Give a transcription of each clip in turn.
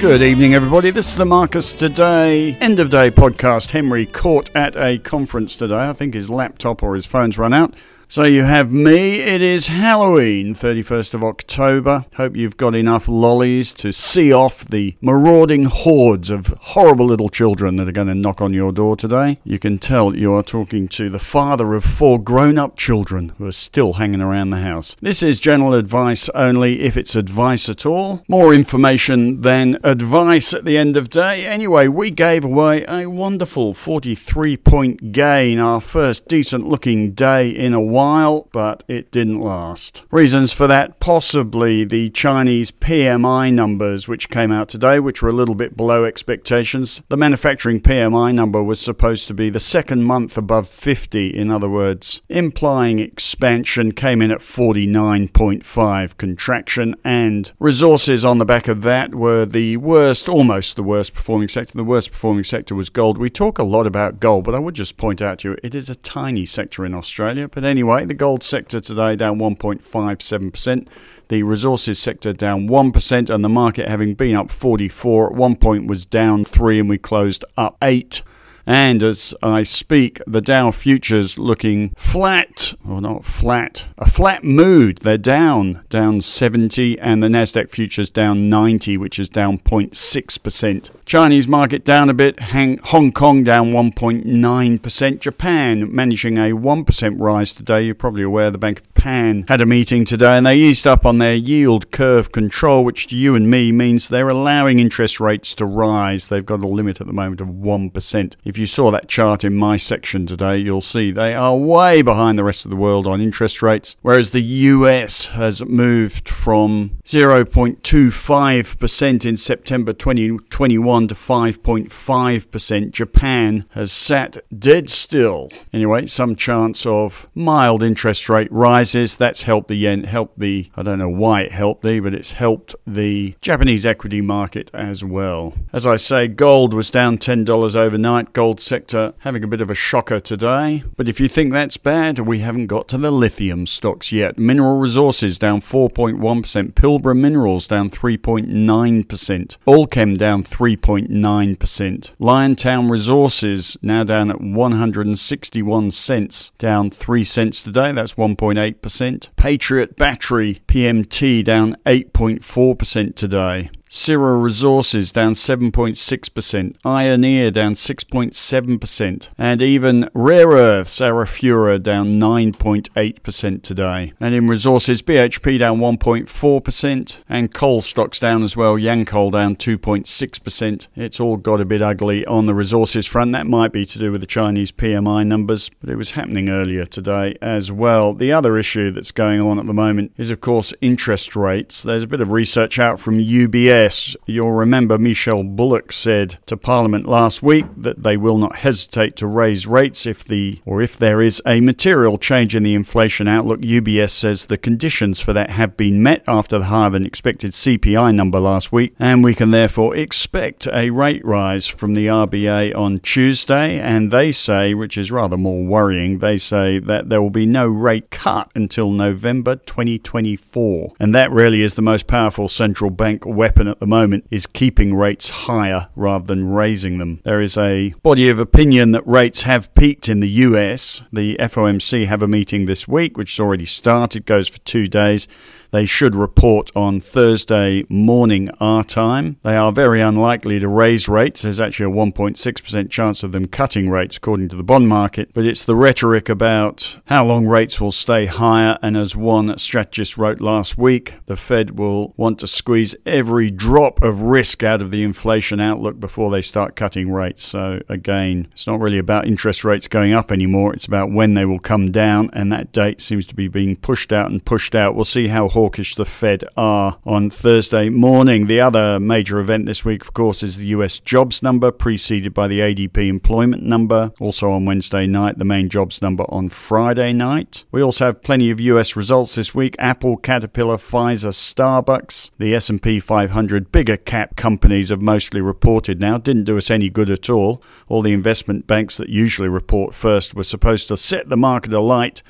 Good evening, everybody. This is the Marcus Today end of day podcast. Henry caught at a conference today. I think his laptop or his phone's run out. So you have me. It is Halloween, 31st of October. Hope you've got enough lollies to see off the marauding hordes of horrible little children that are going to knock on your door today. You can tell you are talking to the father of four grown up children who are still hanging around the house. This is general advice only if it's advice at all. More information than advice at the end of day. Anyway, we gave away a wonderful 43 point gain, our first decent looking day in a while while, but it didn't last. Reasons for that possibly the Chinese PMI numbers, which came out today, which were a little bit below expectations. The manufacturing PMI number was supposed to be the second month above 50, in other words, implying expansion came in at 49.5 contraction, and resources on the back of that were the worst, almost the worst performing sector. The worst performing sector was gold. We talk a lot about gold, but I would just point out to you it is a tiny sector in Australia. But anyway, anyway, the gold sector today down 1.57%, the resources sector down 1%, and the market having been up 44 at one point was down 3 and we closed up 8. And as I speak, the Dow futures looking flat, or not flat, a flat mood. They're down, down 70, and the Nasdaq futures down 90, which is down 0.6%. Chinese market down a bit, Hong Kong down 1.9%. Japan managing a 1% rise today. You're probably aware the Bank of Japan had a meeting today and they eased up on their yield curve control, which to you and me means they're allowing interest rates to rise. They've got a limit at the moment of 1%. If you saw that chart in my section today, you'll see they are way behind the rest of the world on interest rates, whereas the US has moved from 0.25% in September 2021 to 5.5%. Japan has sat dead still. Anyway, some chance of mild interest rate rises. That's helped the yen, helped the, I don't know why it helped the, but it's helped the Japanese equity market as well. As I say, gold was down $10 overnight gold sector having a bit of a shocker today. But if you think that's bad, we haven't got to the lithium stocks yet. Mineral resources down 4.1%, Pilbara Minerals down 3.9%, Allkem down 3.9%, Liontown Resources now down at 161 cents, down 3 cents today, that's 1.8%. Patriot Battery PMT down 8.4% today. Syrah Resources down 7.6%, Ioneer down 6.7%, and even Rare Earths, Arafura down 9.8% today. And in resources, BHP down 1.4%, and coal stocks down as well, Yancoal down 2.6%. It's all got a bit ugly on the resources front. That might be to do with the Chinese PMI numbers, but it was happening earlier today as well. The other issue that's going on at the moment is, of course, interest rates. There's a bit of research out from UBS Yes, you'll remember Michelle Bullock said to Parliament last week that they will not hesitate to raise rates if the or if there is a material change in the inflation outlook. UBS says the conditions for that have been met after the higher than expected CPI number last week, and we can therefore expect a rate rise from the RBA on Tuesday. And they say, which is rather more worrying, they say that there will be no rate cut until November 2024, and that really is the most powerful central bank weapon at the moment is keeping rates higher rather than raising them. There is a body of opinion that rates have peaked in the US. The FOMC have a meeting this week, which has already started, goes for two days. They should report on Thursday morning our time. They are very unlikely to raise rates. There's actually a 1.6% chance of them cutting rates, according to the bond market. But it's the rhetoric about how long rates will stay higher. And as one strategist wrote last week, the Fed will want to squeeze every drop of risk out of the inflation outlook before they start cutting rates. So again, it's not really about interest rates going up anymore. It's about when they will come down. And that date seems to be being pushed out and pushed out. We'll see how hawkish the Fed are on Thursday morning. The other major event this week, of course, is the US jobs number, preceded by the ADP employment number. Also on Wednesday night, the main jobs number on Friday night. We also have plenty of US results this week: Apple, Caterpillar, Pfizer, Starbucks. The S&P 500 bigger cap companies have mostly reported now. Didn't do us any good at all. All the investment banks that usually report first were supposed to set the market alight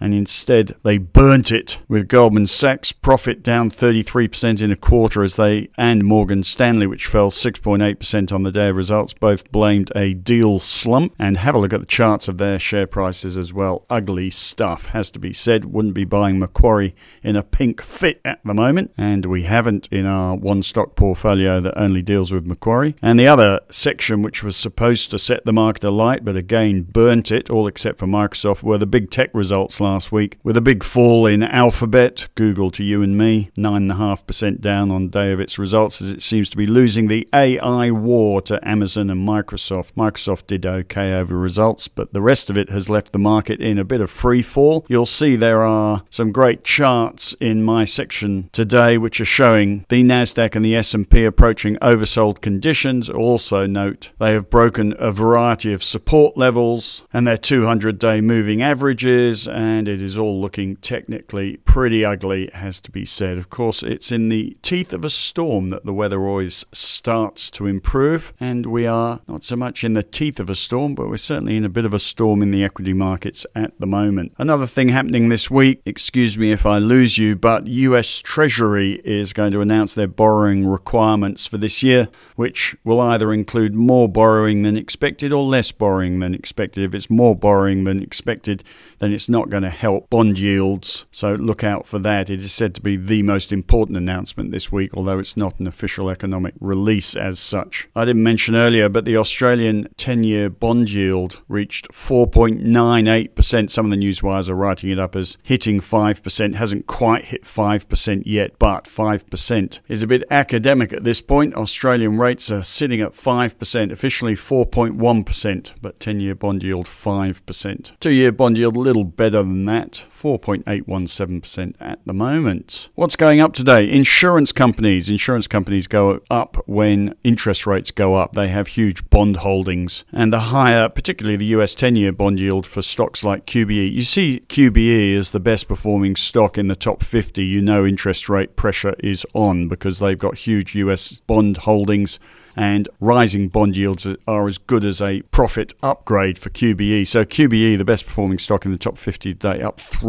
and instead they burnt it with Goldman Sachs profit down 33% in a quarter as they and Morgan Stanley, which fell 6.8% on the day of results, both blamed a deal slump. And have a look at the charts of their share prices as well. Ugly stuff, has to be said. Wouldn't be buying Macquarie in a pink fit at the moment, and we haven't in our one stock portfolio that only deals with Macquarie. And the other section, which was supposed to set the market alight, but again burnt it, all except for Microsoft, were the big tech results last week, with a big fall in Alphabet, Google to you and me, 9.5% down on day of its results, as it seems to be losing the AI war to Amazon and Microsoft. Microsoft did okay over results, but the rest of it has left the market in a bit of free fall. You'll see there are some great charts in my section today which are showing the Nasdaq and the S&P approaching oversold conditions. Also note they have broken a variety of support levels and their 200-day moving averages and it is all looking technically pretty ugly has to be said. Of course, it's in the teeth of a storm that the weather always starts to improve and we are not so much in the teeth of a storm, but we're certainly in a bit of a storm in the equity markets at the moment. Another thing happening this week, excuse me if I lose you, but US Treasury is going to announce their borrowing requirements for this year, which will either include more borrowing than expected or less borrowing than expected. If it's more borrowing than expected, then it's not going to help bond yields. So look out for that. It is said to be the most important announcement this week, although it's not an official economic release as such. I didn't mention earlier, but the Australian 10 year bond yield reached 4.98%. Some of the newswires are writing it up as hitting 5%. Hasn't quite hit 5% yet, but 5% is a bit academic at this point. Australian rates are sitting at 5%, officially 4.1%, but 10 year bond yield 5%. Two year bond yield a little better than that, 4.817% at the moment. What's going up today? Insurance companies. Insurance companies go up when interest rates go up. They have huge bond holdings, and the higher, particularly the US 10 year bond yield for stocks like QBE. You see QBE as the best performing stock in the top 50. You know interest rate pressure is on because they've got huge US bond holdings and rising bond yields are as good as a profit upgrade for QBE. So QBE, the best performing stock in the top 50 today, up 3%.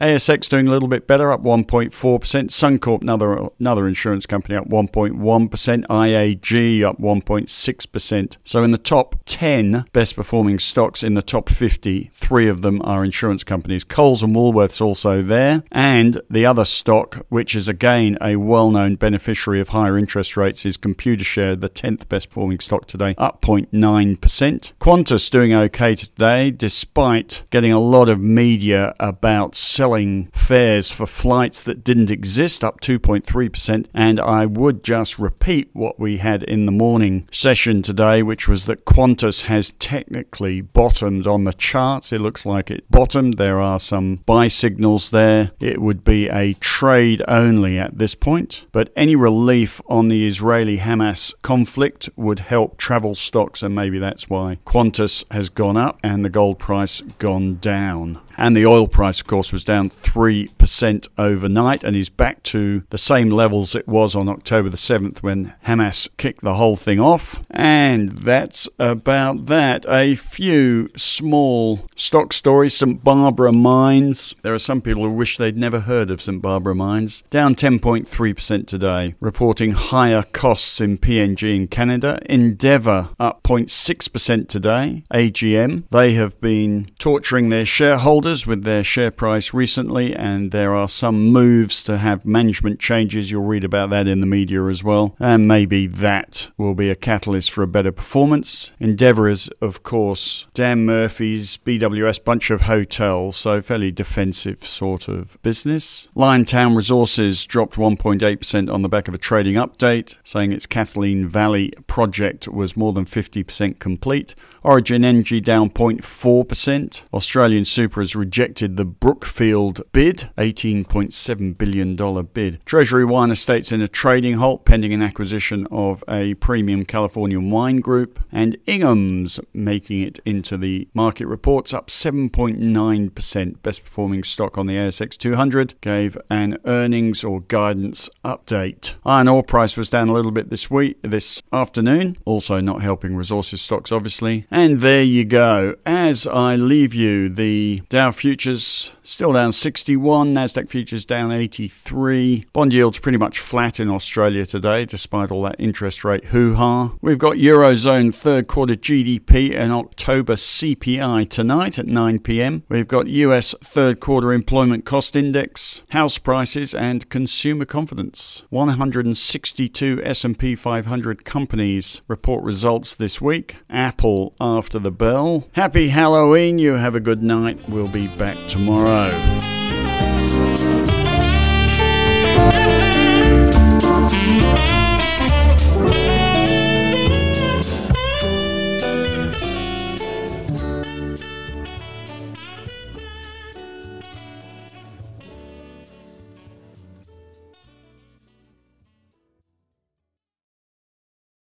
ASX doing a little bit better, up 1.4%. Suncorp, another, another insurance company, up 1.1%. IAG up 1.6%. So in the top 10 best performing stocks in the top 50, three of them are insurance companies. Coles and Woolworths also there. And the other stock, which is again a well known beneficiary of higher interest rates, is Computershare the 10th best performing stock today, up 0.9%. Qantas doing okay today, despite getting a lot of media about selling fares for flights that didn't exist, up 2.3%. And I would just repeat what we had in the morning session today, which was that Qantas has technically bottomed on the charts. It looks like it bottomed. There are some buy signals there. It would be a trade only at this point, but any relief on the Israeli Hamas conflict would help travel stocks, and maybe that's why Qantas has gone up and the gold price gone down. And the oil price, of course, was down 3% overnight and is back to the same levels it was on October the 7th when Hamas kicked the whole thing off. And that's about that. A few small stock stories. St. Barbara Mines. There are some people who wish they'd never heard of St. Barbara Mines. Down 10.3% today, reporting higher costs in PNG in Canada. Endeavour up 0.6% today. AGM. They have been torturing their shareholders shareholders with their share price recently, and there are some moves to have management changes. You'll read about that in the media as well, and maybe that will be a catalyst for a better performance. Endeavour is, of course, Dan Murphy's BWS bunch of hotels, so fairly defensive sort of business. Liontown Resources dropped 1.8% on the back of a trading update, saying its Kathleen Valley project was more than 50% complete. Origin Energy down 0.4%. Australian Super has rejected the Brookfield bid, $18.7 billion bid. Treasury Wine Estates in a trading halt pending an acquisition of a premium Californian wine group. And Ingham's making it into the market reports up 7.9%. Best performing stock on the ASX 200 gave an earnings or guidance update. Iron ore price was down a little bit this week, this afternoon. Also not helping resources stocks, obviously. And there you go. As I leave you, the Dow Dow futures still down 61, Nasdaq futures down 83. Bond yields pretty much flat in Australia today, despite all that interest rate hoo-ha. We've got eurozone third quarter GDP and October CPI tonight at 9 p.m. We've got US third quarter employment cost index, house prices, and consumer confidence. 162 S&P 500 companies report results this week. Apple after the bell. Happy Halloween. You have a good night. We'll be back tomorrow.